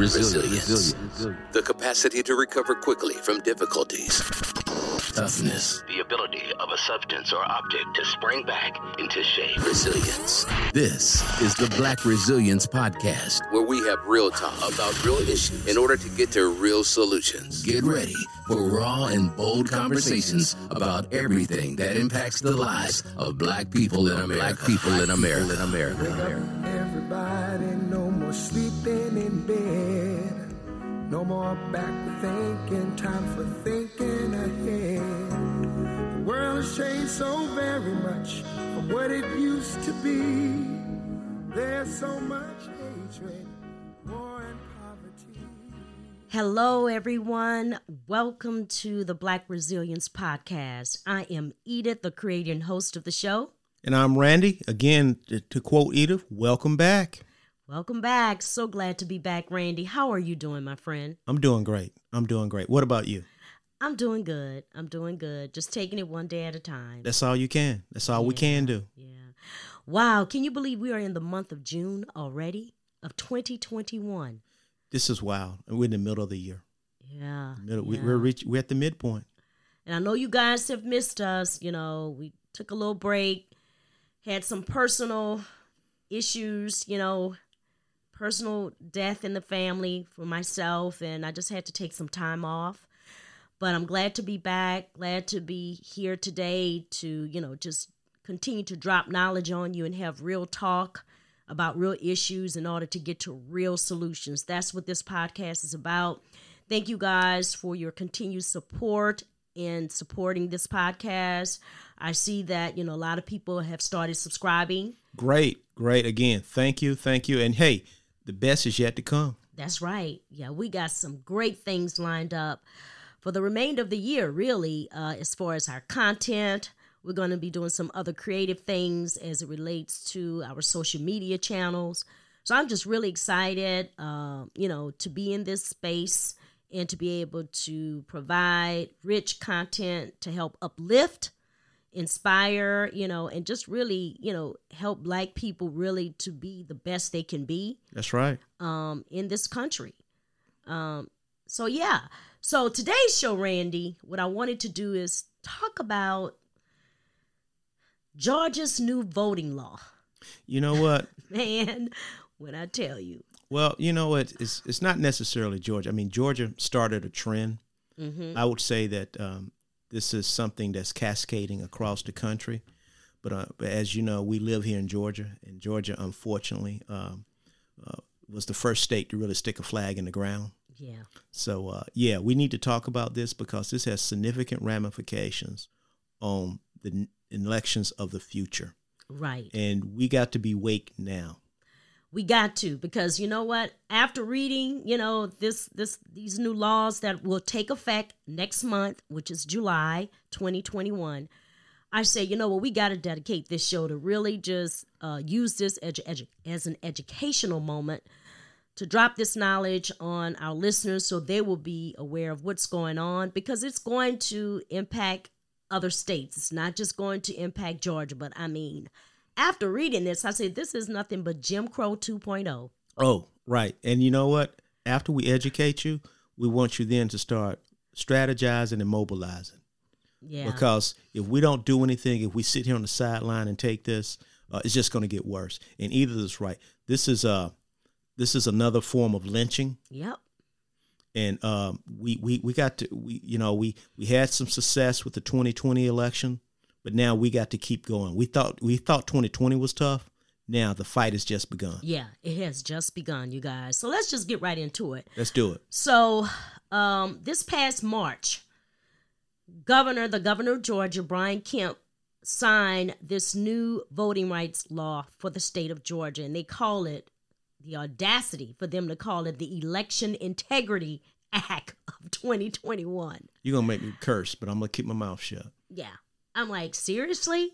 Resilience. The capacity to recover quickly from difficulties. Toughness. The ability of a substance or object to spring back into shape. Resilience. This is the Black Resilience Podcast, where we have real talk about real issues in order to get to real solutions. Get ready for raw and bold conversations about everything that impacts the lives of black people in America. Black people in America. In America. Wake up, everybody, No more backward thinking, time for thinking ahead. The world has changed so very much from what it used to be. There's so much hatred, war, and poverty. Hello, everyone. Welcome to the Black Resilience Podcast. I am Edith, the creator and host of the show. And I'm Randy. Again, to, to quote Edith, welcome back. Welcome back. So glad to be back, Randy. How are you doing, my friend? I'm doing great. I'm doing great. What about you? I'm doing good. I'm doing good. Just taking it one day at a time. That's all you can. That's all we can do. Yeah. Wow. Can you believe we are in the month of June already of 2021? This is wild. We're in the middle of the year. Yeah. Middle, we, yeah. we're reach, we're at the midpoint. And I know you guys have missed us. You know, we took a little break, had some personal issues, you know, personal death in the family for myself, and I just had to take some time off. But I'm glad to be back, glad to be here today to, you know, just continue to drop knowledge on you and have real talk about real issues in order to get to real solutions. That's what this podcast is about. Thank you guys for your continued support in supporting this podcast. I see that, you know, a lot of people have started subscribing. Great, great. Again, thank you, thank you. And hey, the best is yet to come. That's right. Yeah, we got some great things lined up for the remainder of the year, really, uh, as far as our content. We're going to be doing some other creative things as it relates to our social media channels. So I'm just really excited, uh, you know, to be in this space and to be able to provide rich content to help uplift, inspire, you know, and just really, you know, help Black people really to be the best they can be That's right. um, in this country. Um, so yeah. So today's show, Randy, what I wanted to do is talk about Georgia's new voting law. You know what? Man, when I tell you, Well, you know what? It's it's not necessarily Georgia. I mean, Georgia started a trend. I would say that um, this is something that's cascading across the country. But, uh, as you know, we live here in Georgia, and Georgia, unfortunately, um, uh, was the first state to really stick a flag in the ground. yeah, So uh, yeah, we need to talk about this because this has significant ramifications on the elections of the future, right. and we got to be wake now. We got to because you know what? After reading you know this this these new laws that will take effect next month which is july 2021 i say you know what? We got to dedicate this show to really just uh, use this edu- edu- as an educational moment to drop this knowledge on our listeners so they will be aware of what's going on because it's going to impact other states. It's not just going to impact georgia but i mean after reading this, I said, this is nothing but Jim Crow 2.0. Oh, right. And you know what? After we educate you, we want you then to start strategizing and mobilizing. Yeah. Because if we don't do anything, if we sit here on the sideline and take this, uh, it's just going to get worse. And Edith is right. This is uh, this is another form of lynching. Yep. and um, we, we we got to we you know we we had some success with the 2020 election, but now we got to keep going. We thought we thought 2020 was tough. Now the fight has just begun. Yeah, it has just begun, you guys. So let's just get right into it. Let's do it. So, um, this past March, Governor, the governor of Georgia, Brian Kemp, signed this new voting rights law for the state of Georgia, and they call it the audacity for them to call it the Election Integrity Act of 2021. You're gonna make me curse, but I'm gonna keep my mouth shut. Yeah. I'm like, seriously?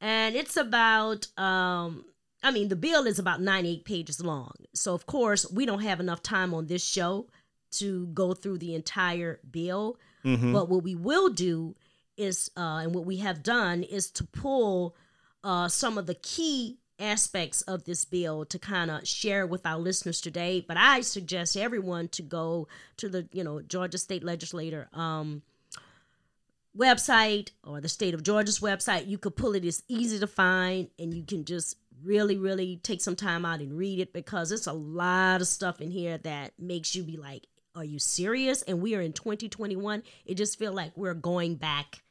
And it's about um I mean, the bill is about 98 pages long. So of course, we don't have enough time on this show to go through the entire bill. But what we will do is uh and what we have done is to pull uh some of the key aspects of this bill to kind of share with our listeners today. But I suggest everyone to go to the you know Georgia State Legislator um, website or the state of Georgia's website. You could pull it; it's easy to find, and you can just really, really take some time out and read it because it's a lot of stuff in here that makes you be like, "Are you serious?" And we are in 2021. It just feel like we're going back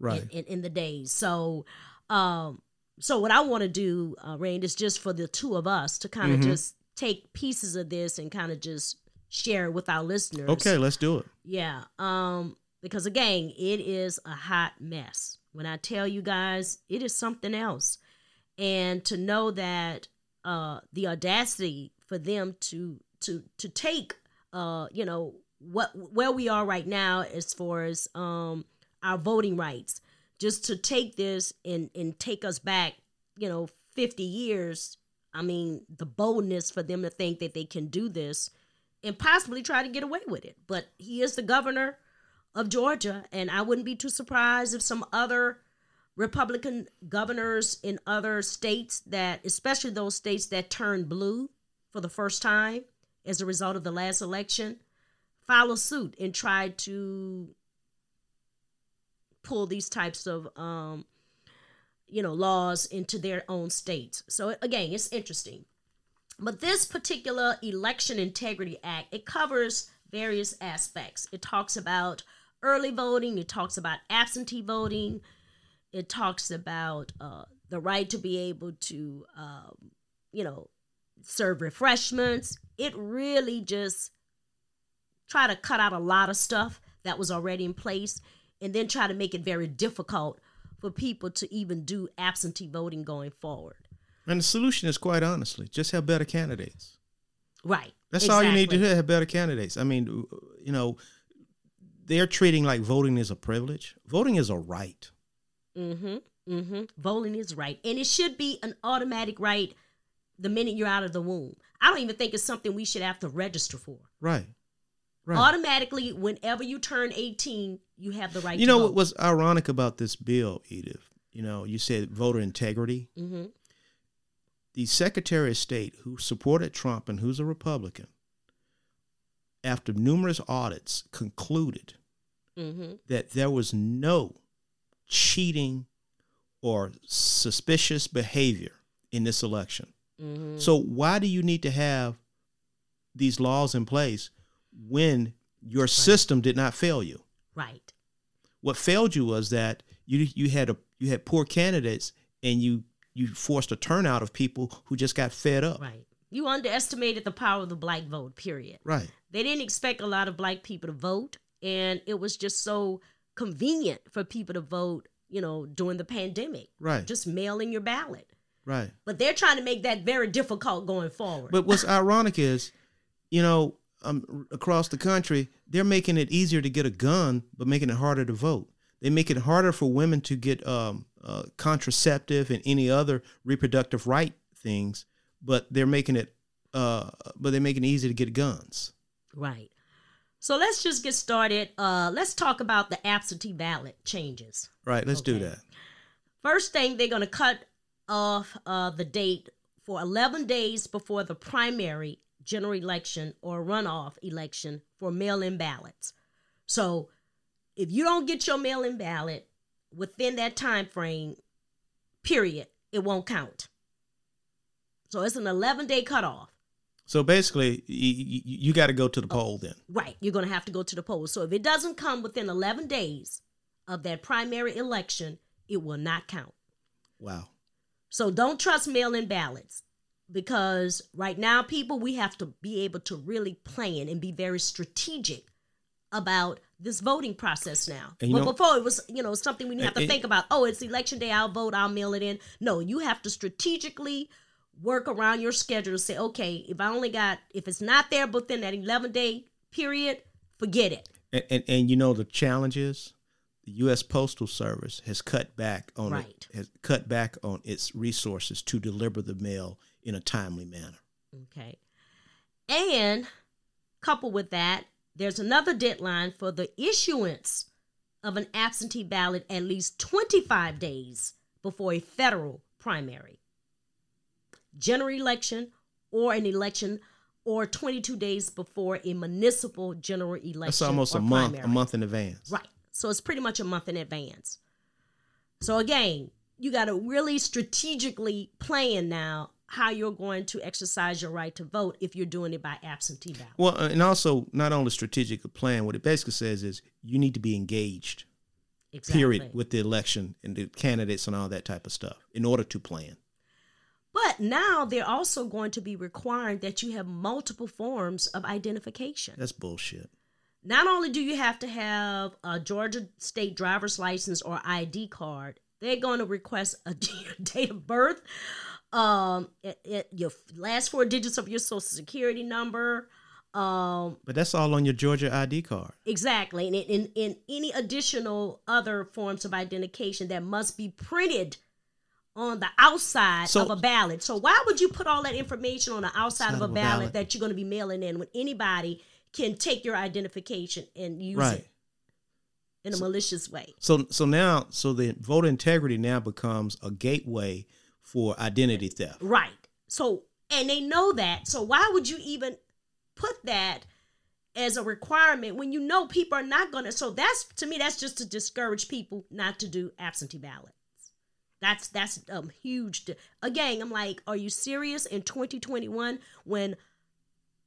Right. in, in, in the days. So, um, so what I want to do, uh, Rain, is just for the two of us to kind of Mm-hmm. just take pieces of this and kind of just share it with our listeners. Okay, let's do it. Yeah. Um, because again, it is a hot mess. When I tell you guys, it is something else. And to know that uh the audacity for them to to to take uh, you know, what where we are right now as far as um our voting rights, just to take this and and take us back, you know, 50 years. I mean, the boldness for them to think that they can do this and possibly try to get away with it. But he is the governor of Georgia, and I wouldn't be too surprised if some other Republican governors in other states that, especially those states that turned blue for the first time as a result of the last election, follow suit and try to pull these types of um, you know laws into their own states. So again, it's interesting. But this particular Election Integrity Act, it covers various aspects. It talks about early voting, it talks about absentee voting, it talks about uh, the right to be able to, um, you know, serve refreshments. It really just try to cut out a lot of stuff that was already in place and then try to make it very difficult for people to even do absentee voting going forward. And the solution is quite honestly, just have better candidates. Right. That's all you need to do, have better candidates. I mean, you know, they're treating like voting is a privilege. Voting is a right. Mm-hmm. Mm-hmm. Voting is right. And it should be an automatic right the minute you're out of the womb. I don't even think it's something we should have to register for. Right. Right. Automatically, whenever you turn 18, you have the right you know vote. what was ironic about this bill, Edith? You know, you said voter integrity. mm-hmm. The Secretary of State who supported Trump and who's a Republican, after numerous audits, concluded Mm-hmm. that there was no cheating or suspicious behavior in this election. Mm-hmm. So why do you need to have these laws in place when your system did not fail you? Right. What failed you was that you you had a you had poor candidates and you you forced a turnout of people who just got fed up. Right. You underestimated the power of the black vote, period. Right. They didn't expect a lot of black people to vote, and it was just so convenient for people to vote, you know, during the pandemic. Right. Just mailing your ballot. Right. But they're trying to make that very difficult going forward. But what's ironic is, you know, um, across the country, they're making it easier to get a gun, but making it harder to vote. They make it harder for women to get um, uh, contraceptive and any other reproductive right things, but they're making it, uh, but they're making it easy to get guns. Right. So let's just get started. Uh, let's talk about the absentee ballot changes. Right. Let's do that. First thing, they're going to cut off uh, the date for 11 days before the primary general election or runoff election for mail in ballots. So if you don't get your mail in ballot within that time frame, period, it won't count. So it's an 11 day cutoff. So basically, you, you got to go to the oh, poll then. Right. You're going to have to go to the poll. So if it doesn't come within 11 days of that primary election, it will not count. Wow. So don't trust mail in ballots because right now, people, we have to be able to really plan and be very strategic about this voting process now. But know- before it was, you know, something we didn't have to think about. Oh, it's election day. I'll vote. I'll mail it in. No, you have to strategically work around your schedule to say, okay, if I only got, if it's not there within that 11 day period, forget it. And, and and you know the challenge is the U.S. Postal Service has cut back on Right. it, has cut back on its resources to deliver the mail in a timely manner. Okay. And coupled with that, there's another deadline for the issuance of an absentee ballot at least 25 days before a federal primary. General election or an election or 22 days before a municipal general election. That's almost a month, primary. a month in advance. Right. So it's pretty much a month in advance. So again, you got to really strategically plan now how you're going to exercise your right to vote if you're doing it by absentee ballot. Well, uh, and also not only strategic plan. What it basically says is you need to be engaged. Exactly. Period. With the election and the candidates and all that type of stuff in order to plan. But now they're also going to be requiring that you have multiple forms of identification. That's bullshit. Not only do you have to have a Georgia state driver's license or ID card, they're going to request a date of birth, um, it, it, your last four digits of your social security number, um, But that's all on your Georgia ID card. exactly, and in, in, in any additional other forms of identification that must be printed on the outside So- of a ballot. So why would you put all that information on the outside of a, a ballot, ballot. that you're going to be mailing in when anybody can take your identification and use Right. it in a malicious way? So so now so the voter integrity now becomes a gateway for identity theft. Right. So, and they know that. So, why would you even put that as a requirement when you know people are not going to? So, that's to me, that's just to discourage people not to do absentee ballots. That's that's um huge. di- Again, I'm like, are you serious in 2021 when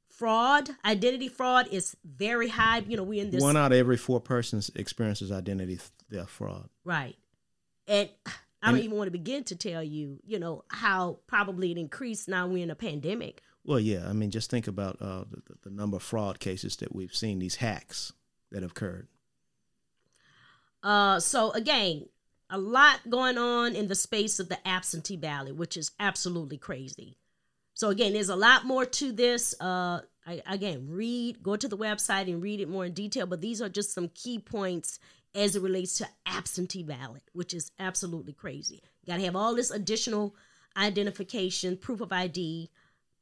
fraud, identity fraud is very high? You know, we in this One out of every four persons experiences identity theft fraud. Right. And I don't And- even want to begin to tell you, you know, how probably it increased now we're in a pandemic. Well, yeah. I mean, just think about uh, the, the number of fraud cases that we've seen, these hacks that have occurred. Uh, so again, a lot going on in the space of the absentee ballot, which is absolutely crazy. So again, there's a lot more to this. Uh, I, again, read, go to the website and read it more in detail. But these are just some key points as it relates to absentee ballot, which is absolutely crazy. Got to have all this additional identification, proof of ID,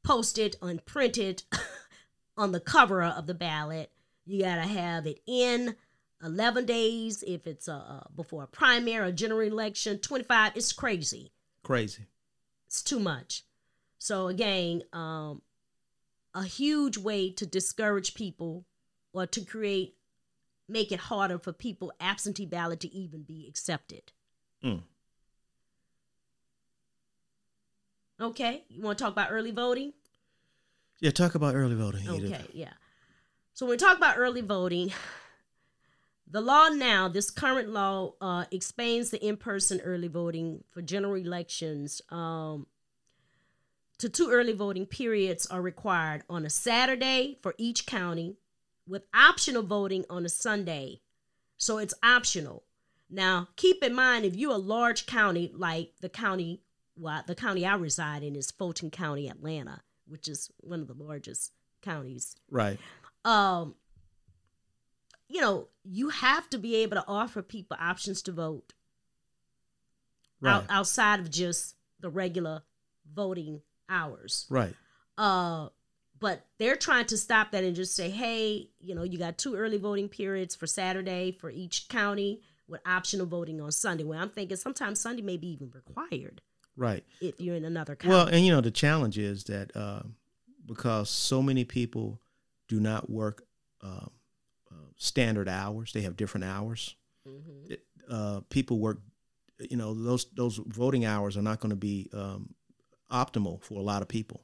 posted and printed on the cover of the ballot. You got to have it in 11 days if it's uh, uh, before a primary or general election. 25, it's crazy. Crazy. It's too much. So again, um, a huge way to discourage people or to create, make it harder for people absentee ballot to even be accepted. Mm. Okay, you want to talk about early voting? Yeah, talk about early voting. Edith. Okay, yeah. So when we talk about early voting, the law now, this current law, uh, expands the in-person early voting for general elections. Um, to two early voting periods are required on a Saturday for each county, with optional voting on a Sunday. So it's optional. Now, keep in mind if you're a large county like the county, well, the county I reside in is Fulton County, Atlanta, which is one of the largest counties. Right. Um, you know, you have to be able to offer people options to vote Right. out, outside of just the regular voting hours. Right. Uh, but they're trying to stop that and just say, hey, you know, you got two early voting periods for Saturday for each county with optional voting on Sunday. Well, I'm thinking sometimes Sunday may be even required Right. if you're in another county. Well, and you know the challenge is that uh, because so many people do not work uh, uh, standard hours, they have different hours. Mhm. It- uh, people work, you know, those those voting hours are not going to be um, optimal for a lot of people.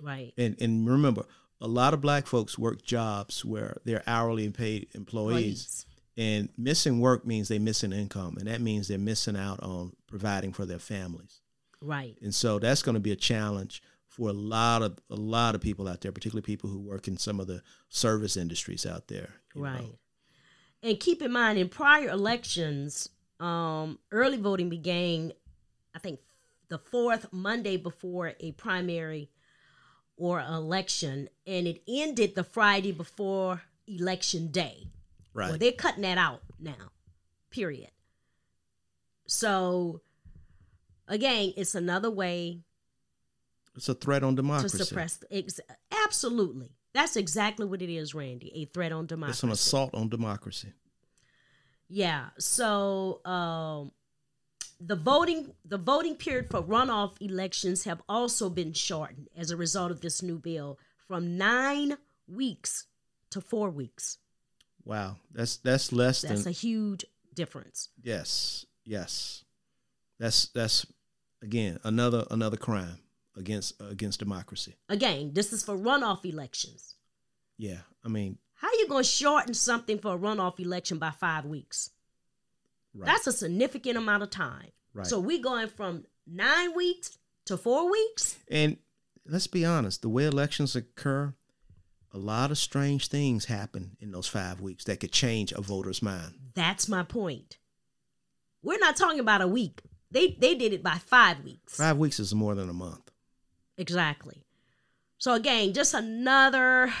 right. And and remember, a lot of black folks work jobs where they're hourly paid employees. And missing work means they missing income, and that means they're missing out on providing for their families. Right. And so that's going to be a challenge for a lot of a lot of people out there, particularly people who work in some of the service industries out there. you know. Right. And keep in mind, in prior elections, um, early voting began, I think, the fourth Monday before a primary or election, and it ended the Friday before election day. Right. Well, they're cutting that out now, period. So, again, it's another way it's a threat on democracy. to suppress. Ex- absolutely. That's exactly what it is, Randy. A threat on democracy. It's an assault on democracy. Yeah. So, um, the voting the voting period for runoff elections have also been shortened as a result of this new bill from nine weeks to four weeks. Wow, that's that's less That's than a huge difference. yes, yes. That's that's again another another crime against against democracy. Again, this is for runoff elections. Yeah, I mean, How you gonna shorten something for a runoff election by five weeks? right. That's a significant amount of time. Right. So we going from nine weeks to four weeks. And let's be honest, the way elections occur, a lot of strange things happen in those five weeks that could change a voter's mind. That's my point. We're not talking about a week. They they did it by five weeks. Five weeks is more than a month. Exactly. So again, just another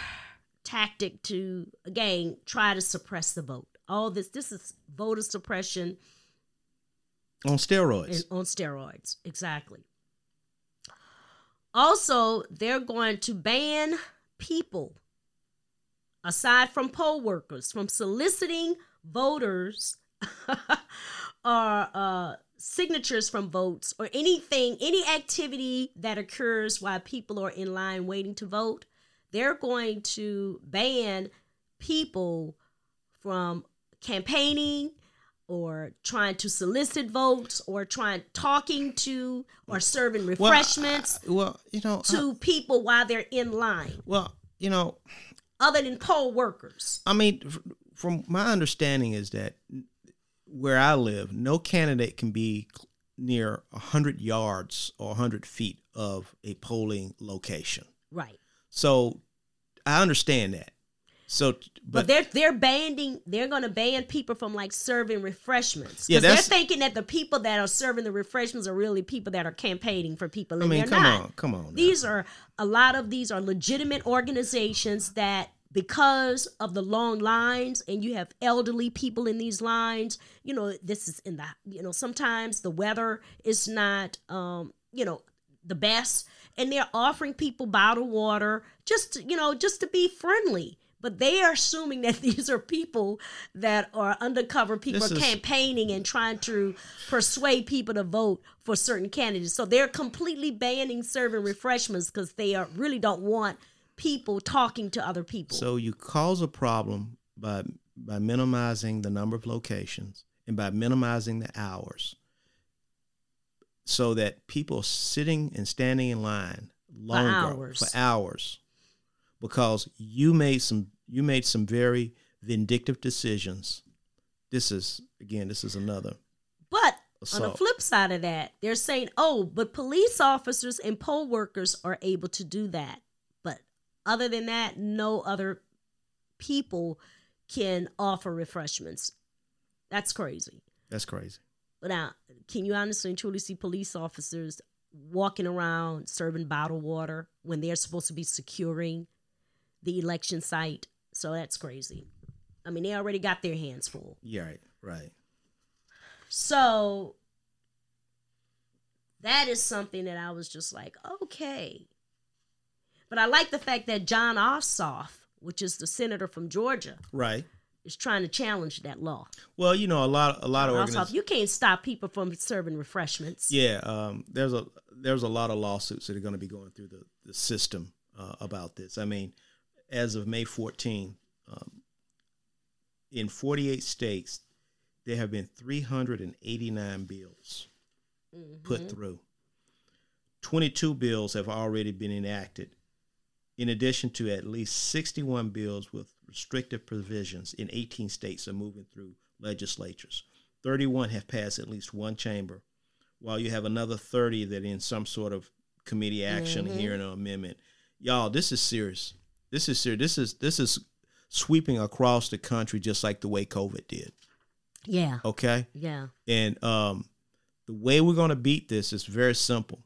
tactic to again try to suppress the vote. All this this is voter suppression On steroids. on steroids. Exactly. Also, they're going to ban people aside from poll workers from soliciting voters or uh, signatures from votes or anything, any activity that occurs while people are in line waiting to vote. They're going to ban people from campaigning or trying to solicit votes or trying talking to or serving Well, refreshments I- well, you know, I- to people while they're in line well, you know, other than poll workers I mean, from my understanding is that where I live, no candidate can be near 100 yards or 100 feet of a polling location. right So I understand that. So, but, but, they're they're banning they're going to ban people from like serving refreshments Yeah, they're thinking that the people that are serving the refreshments are really people that are campaigning for people I mean, come not on, come on. now. These are a lot of these are legitimate organizations that because of the long lines and you have elderly people in these lines, you know, this is in the you know, sometimes the weather is not um, you know, the best and they're offering people bottled water just to, you know, just to be friendly. But they are assuming that these are people that are undercover people are is- campaigning and trying to persuade people to vote for certain candidates. So they're completely banning serving refreshments because they are really don't want people talking to other people. So you cause a problem by by minimizing the number of locations and by minimizing the hours, so that people sitting and standing in line longer hours. for hours, because you made some you made some very vindictive decisions. This is again, this is another. But on the flip side of that, they're saying, oh, but police officers and poll workers are able to do that. Other than that, no other people can offer refreshments. That's crazy. That's crazy. But now, can you honestly and truly see police officers walking around serving bottled water when they're supposed to be securing the election site? So that's crazy. I mean, they already got their hands full. Yeah, right, right. So that is something that I was just like, okay. But I like the fact that Jon Ossoff, which is the senator from Georgia, Right. is trying to challenge that law. Well, you know, a lot, a lot of Ossoff, organizations. you can't stop people from serving refreshments. Yeah, um, there's a there's a lot of lawsuits that are going to be going through the, the system uh, about this. I mean, as of May 14, um, in 48 states, there have been 389 bills put through. 22 bills have already been enacted, in addition to at least 61 bills with restrictive provisions in 18 states are moving through legislatures. 31 have passed at least one chamber, while you have another 30 that are in some sort of committee action, hearing, or amendment. Y'all, this is serious. This is serious. This is this is sweeping across the country just like the way COVID did. Yeah. Okay? Yeah. And um, the way we're going to beat this is very simple.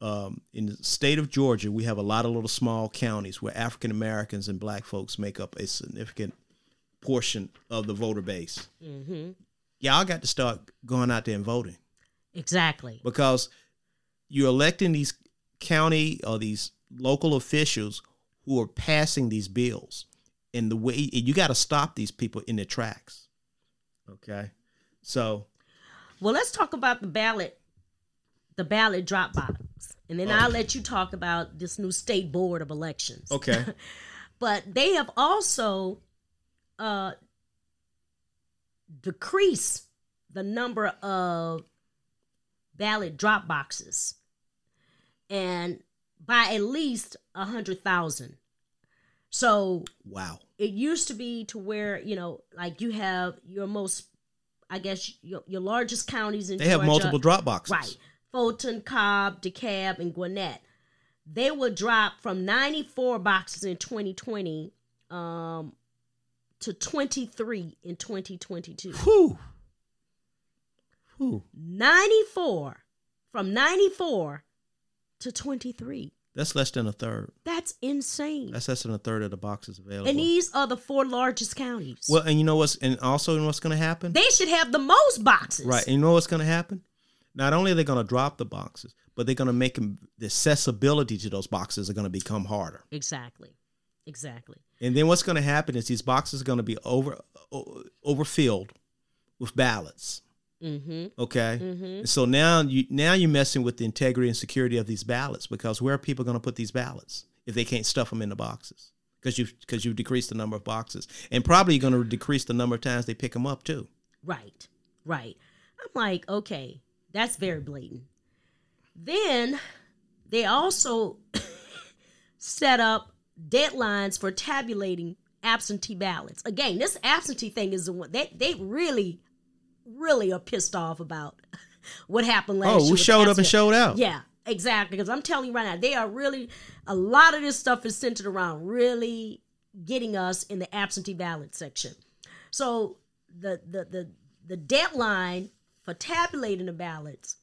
Um, in the state of Georgia, we have a lot of little small counties where African Americans and black folks make up a significant portion of the voter base. hmm Y'all got to start going out there and voting Exactly. because you're electing these county or these local officials who are passing these bills. And the way you got to stop these people in their tracks. Okay. So Well, let's talk about the ballot, the ballot drop box, and then I'll let you talk about this new state board of elections. Okay. but they have also uh decreased the number of ballot drop boxes and by at least a hundred thousand so wow. it used to be to where you know like you have your most i guess your, your largest counties in They have multiple drop boxes. right fulton cobb dekalb and gwinnett they will drop from 94 boxes in 2020 um to 23 in 2022 Whew. Whew. 94 from 94 to 23 That's less than a third. that's insane That's less than a third of the boxes available. and these are the four largest counties well, and you know what's and also what's going to happen? they should have the most boxes Right. And you know what's going to happen? Not only are they going to drop the boxes, but they're going to make them, the accessibility to those boxes are going to become harder. exactly exactly And then what's going to happen is these boxes are going to be over overfilled with ballots. mm-hmm Okay. Mm-hmm. So now you now you're messing with the integrity and security of these ballots because where are people going to put these ballots if they can't stuff them in the boxes? Because you because you've decreased the number of boxes and probably you're going to decrease the number of times they pick them up too. Right, right. I'm like, okay, that's very blatant. Then they also set up deadlines for tabulating absentee ballots. Again, this absentee thing is the one they they really, really are pissed off about what happened last oh, year. Oh, we showed up and showed out. Yeah, exactly. Because I'm telling you right now, they are really a lot of this stuff is centered around really getting us in the absentee ballot section. So the the the the deadline for tabulating the ballots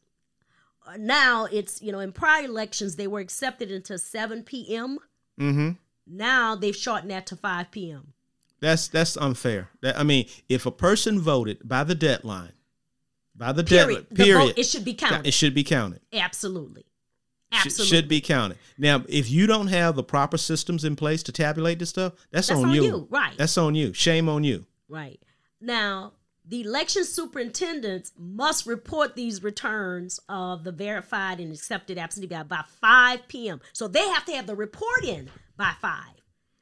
uh, now it's you know in prior elections they were accepted until 7 p.m. Mm-hmm. Now they've shortened that to 5 p.m. That's that's unfair. That, I mean, if a person voted by the deadline, by the Period. deadline, The period, vote, it should be counted. it should be counted. Absolutely. Sh- Absolutely. should be counted. Now, if you don't have the proper systems in place to tabulate this stuff, that's, That's on, on you. you, right. That's on you. Shame on you. Right. Now, the election superintendents must report these returns of the verified and accepted absentee ballot by 5 p.m. So they have to have the report in by 5.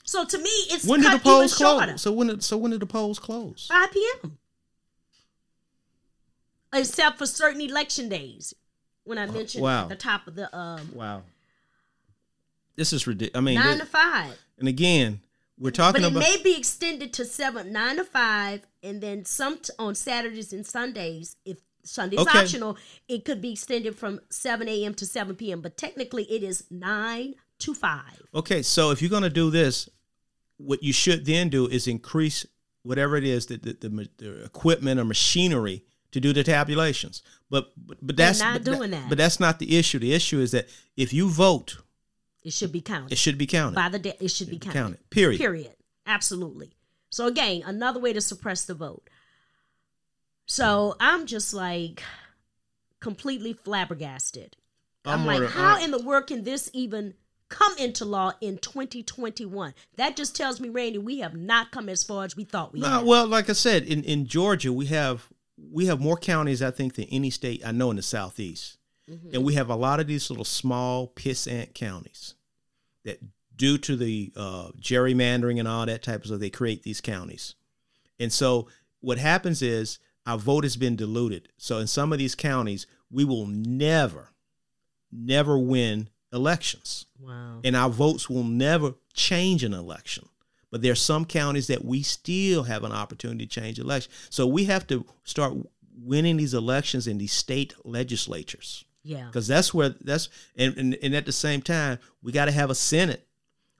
So to me, it's When did the polls close? So when did so when did the polls close? 5 p.m. Except for certain election days. When I mentioned wow. at the top of the um, Wow. This is ridiculous. I mean, 9 th- to 5. and again, we're talking But it may be extended to seven, nine to five, and then some t- on Saturdays and Sundays. If Sunday's Okay. optional, it could be extended from seven a.m. to seven p.m. But technically, it is nine to five. Okay, so if you're going to do this, what you should then do is increase whatever it is that the, the, the equipment or machinery to do the tabulations. But but, but that's not but doing that. But that's not the issue. The issue is that if you vote, It should be counted it should be counted. by the day. It should be counted. counted. Period. Period. Absolutely. So again, another way to suppress the vote. So I'm just like completely flabbergasted. I'm, I'm like, wondering, how uh, in the world can this even come into law in 2021? That just tells me, Randy, we have not come as far as we thought we had. well, like I said, in, in Georgia, we have we have more counties, I think, than any state I know in the southeast, Mm-hmm. and we have a lot of these little small pissant counties that, due to the uh, gerrymandering and all that type of stuff, they create these counties, and so what happens is our vote has been diluted. So in some of these counties, we will never, never win elections wow. and our votes will never change an election. But there are some counties that we still have an opportunity to change election. So we have to start winning these elections in these state legislatures Yeah. because that's where that's and, and, and at the same time we got to have a Senate,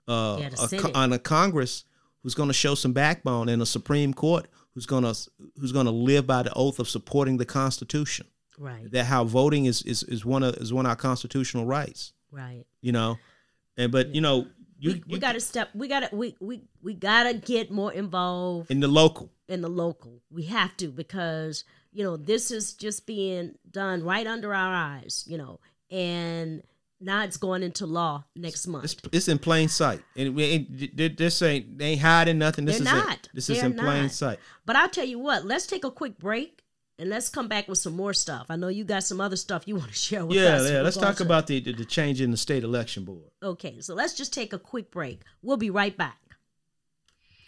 uh, Yeah, a Senate. on a Congress who's going to show some backbone and a Supreme Court who's going to who's going to live by the oath of supporting the Constitution. Right. That how voting is is, is one of is one of our constitutional rights Right. you know and but you know you, we, we got to step. We got to. We we we got to get more involved in the local in the local. We have to because you know this is just being done right under our eyes. You know, and now it's going into law next month. it's, it's in plain sight and we ain't, th- this ain't they ain't hiding nothing this They're is not. it. this is They're in plain sight But I'll tell you what. Let's take a quick break, and let's come back with some more stuff. I know you got some other stuff you want to share with Yeah, us. yeah. in Let's talk to- about the, the the change in the state election board. Okay, so let's just take a quick break. We'll be right back.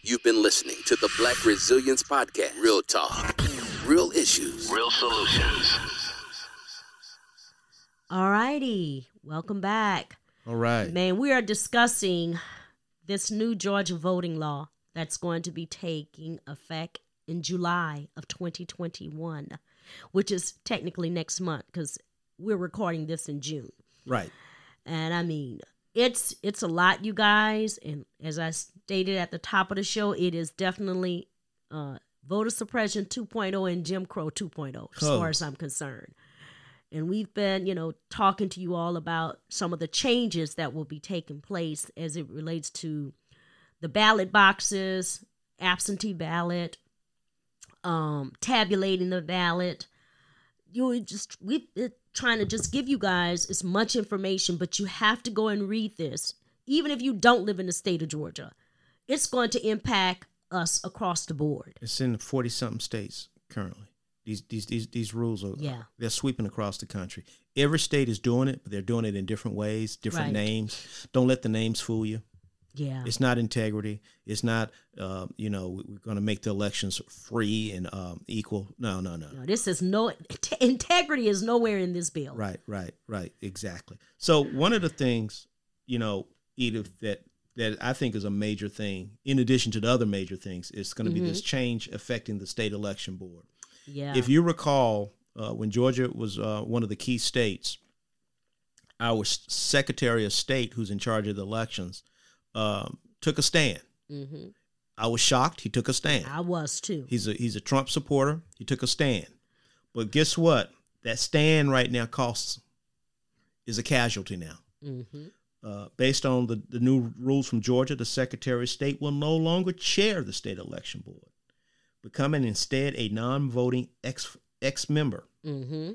You've been listening to the Black Resilience Podcast. Real talk, real issues. Real solutions. All righty, welcome back. All right. Man, we are discussing this new Georgia voting law that's going to be taking effect in July of 2021, which is technically next month because we're recording this in June. Right. And I mean, it's it's a lot, you guys. And as I stated at the top of the show, it is definitely uh, voter suppression 2.0 and Jim Crow 2.0, as far as I'm concerned. And we've been, you know, talking to you all about some of the changes that will be taking place as it relates to the ballot boxes, absentee ballot, um, tabulating the ballot. You know, just we trying to just give you guys as much information, but you have to go and read this, even if you don't live in the state of Georgia. It's going to impact us across the board. It's in forty something states currently. These these these these rules are Yeah. they're sweeping across the country. Every state is doing it, but they're doing it in different ways, different Right. names. Don't let the names fool you. Yeah. It's not integrity. It's not uh, you know we- we're going to make the elections free and um, equal. No, no, no. No, this is no integrity is nowhere in this bill. Right, right, right. Exactly. So one of the things, you know, Edith, that that I think is a major thing, in addition to the other major things, is going to be this change affecting the state election board. Yeah. If you recall, uh, when Georgia was uh, one of the key states, our Secretary of State, who's in charge of the elections, um, took a stand. hmm I was shocked. He took a stand. I was too. He's a he's a Trump supporter. He took a stand. But guess what? That stand right now costs is a casualty now. hmm Uh, based on the, the new rules from Georgia, the Secretary of State will no longer chair the state election board, becoming instead a non-voting ex ex member. hmm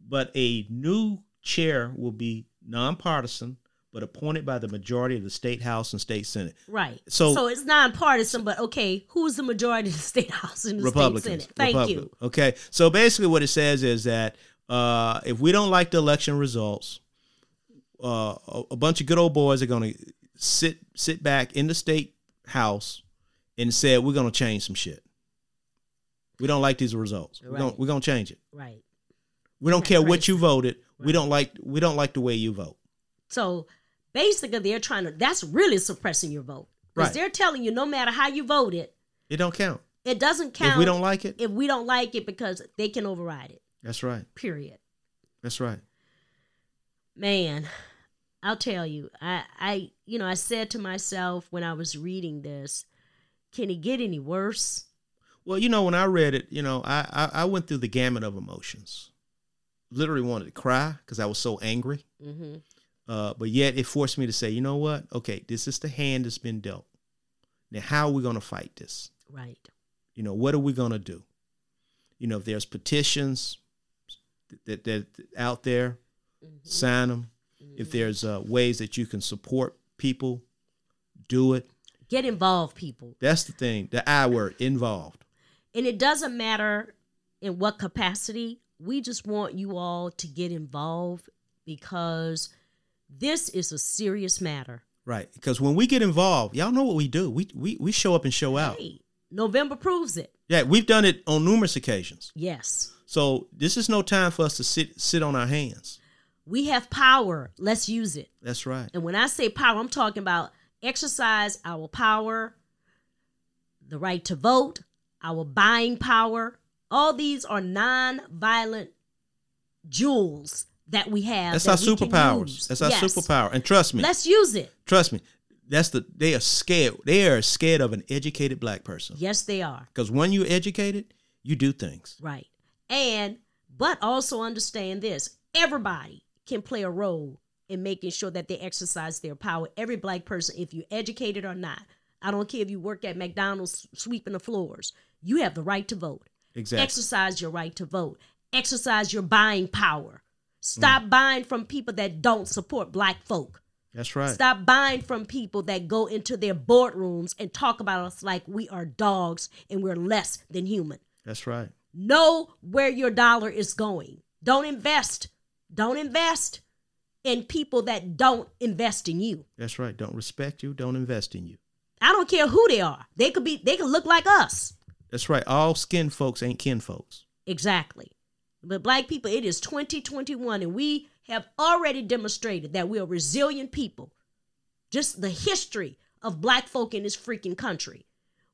But a new chair will be nonpartisan, but appointed by the majority of the state house and state senate. Right. So- so it's nonpartisan, but okay, who's the majority of the state house and the state Republicans. senate? Thank Republican. you. Okay, so basically, what it says is that uh, if we don't like the election results, uh, a, bunch of good old boys are going to sit sit back in the state house and say we're going to change some shit. We don't like these results. We're going we're going to change it. Right. We don't care what you voted. We don't like we don't like the way you vote. So basically, they're trying to. That's really suppressing your vote because Right. they're telling you no matter how you voted, It don't count. it doesn't count. If we don't like it, if we don't like it because they can override it. that's right. Period. That's right. Man, I'll tell you. I, I, you know, I said to myself when I was reading this, can it get any worse? Well, you know, when I read it, you know, I I, I went through the gamut of emotions. Literally wanted to cry because I was so angry. Mm-hmm. Uh, but yet it forced me to say, you know what? Okay, this is the hand that's been dealt. Now, how are we going to fight this? Right. You know, what are we going to do? You know, if there's petitions that that, that out there, sign them. If there's uh, ways that you can support people, do it. Get involved, people. That's the thing. The I word, involved. And it doesn't matter in what capacity. We just want you all to get involved because this is a serious matter. Right. Because when we get involved, y'all know what we do. We we, we show up and show out. Hey, November proves it. Yeah, we've done it on numerous occasions. Yes. So this is no time for us to sit sit on our hands. We have power. Let's use it. That's right. And when I say power, I'm talking about exercise our power, the right to vote, our buying power. All these are non-violent jewels that we have. That's that our we superpowers. That's our Yes. superpower. And trust me, Let's use it. trust me. That's the they are scared. They are scared of an educated black person. Yes, they are. Because when you're educated, you do things. Right. And but also understand this. Everybody can play a role in making sure that they exercise their power. Every black person, if you're educated or not. I don't care if you work at McDonald's sweeping the floors. You have the right to vote. Exactly. Exercise your right to vote. Exercise your buying power. Mm. Stop buying from people that don't support black folk. That's right. Stop buying from people that go into their boardrooms and talk about us like we are dogs and we're less than human. That's right. Know where your dollar is going. Don't invest. Don't invest in people that don't invest in you. That's right. Don't respect you. Don't invest in you. I don't care who they are. They could be. They could look like us. That's right. All skin folks ain't kin folks. Exactly. But black people, it is 2021, and we have already demonstrated that we are resilient people. Just the history of black folk in this freaking country.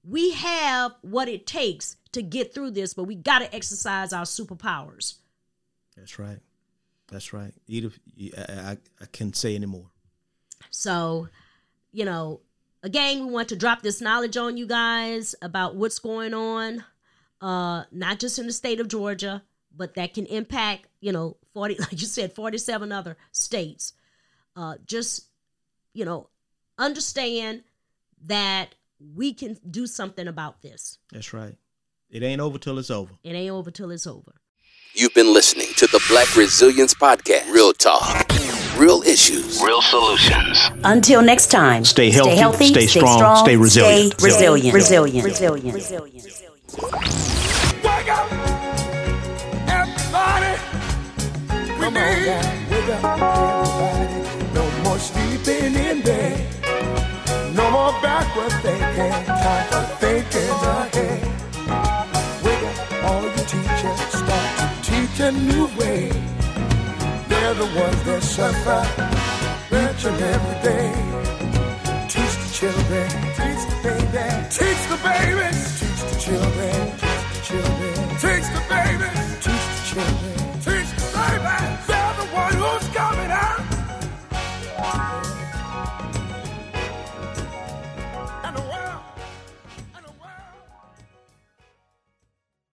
We have what it takes to get through this, but we got to exercise our superpowers. That's right. That's right. Edith, I, I, I can't say anymore. So, you know, again, we want to drop this knowledge on you guys about what's going on, uh, not just in the state of Georgia, but that can impact, you know, 40, like you said, 47 other states. Uh, just, you know, understand that we can do something about this. That's right. It ain't over till it's over. It ain't over till it's over. You've been listening to the Black Resilience Podcast. Real talk, real issues, Real solutions. Until next time, Stay healthy, stay strong, stay resilient. Stay resilient. Resilient. Resilient. Wake up, everybody. We Come on, need guys, wake up, everybody. No more sleeping in bed. No more backward thinking. Time for thinking ahead. Wake up, all you teachers. Teach a new way. They're the ones that suffer. Mention every day. Teach the children. Teach the baby. Teach the babies. Teach the children.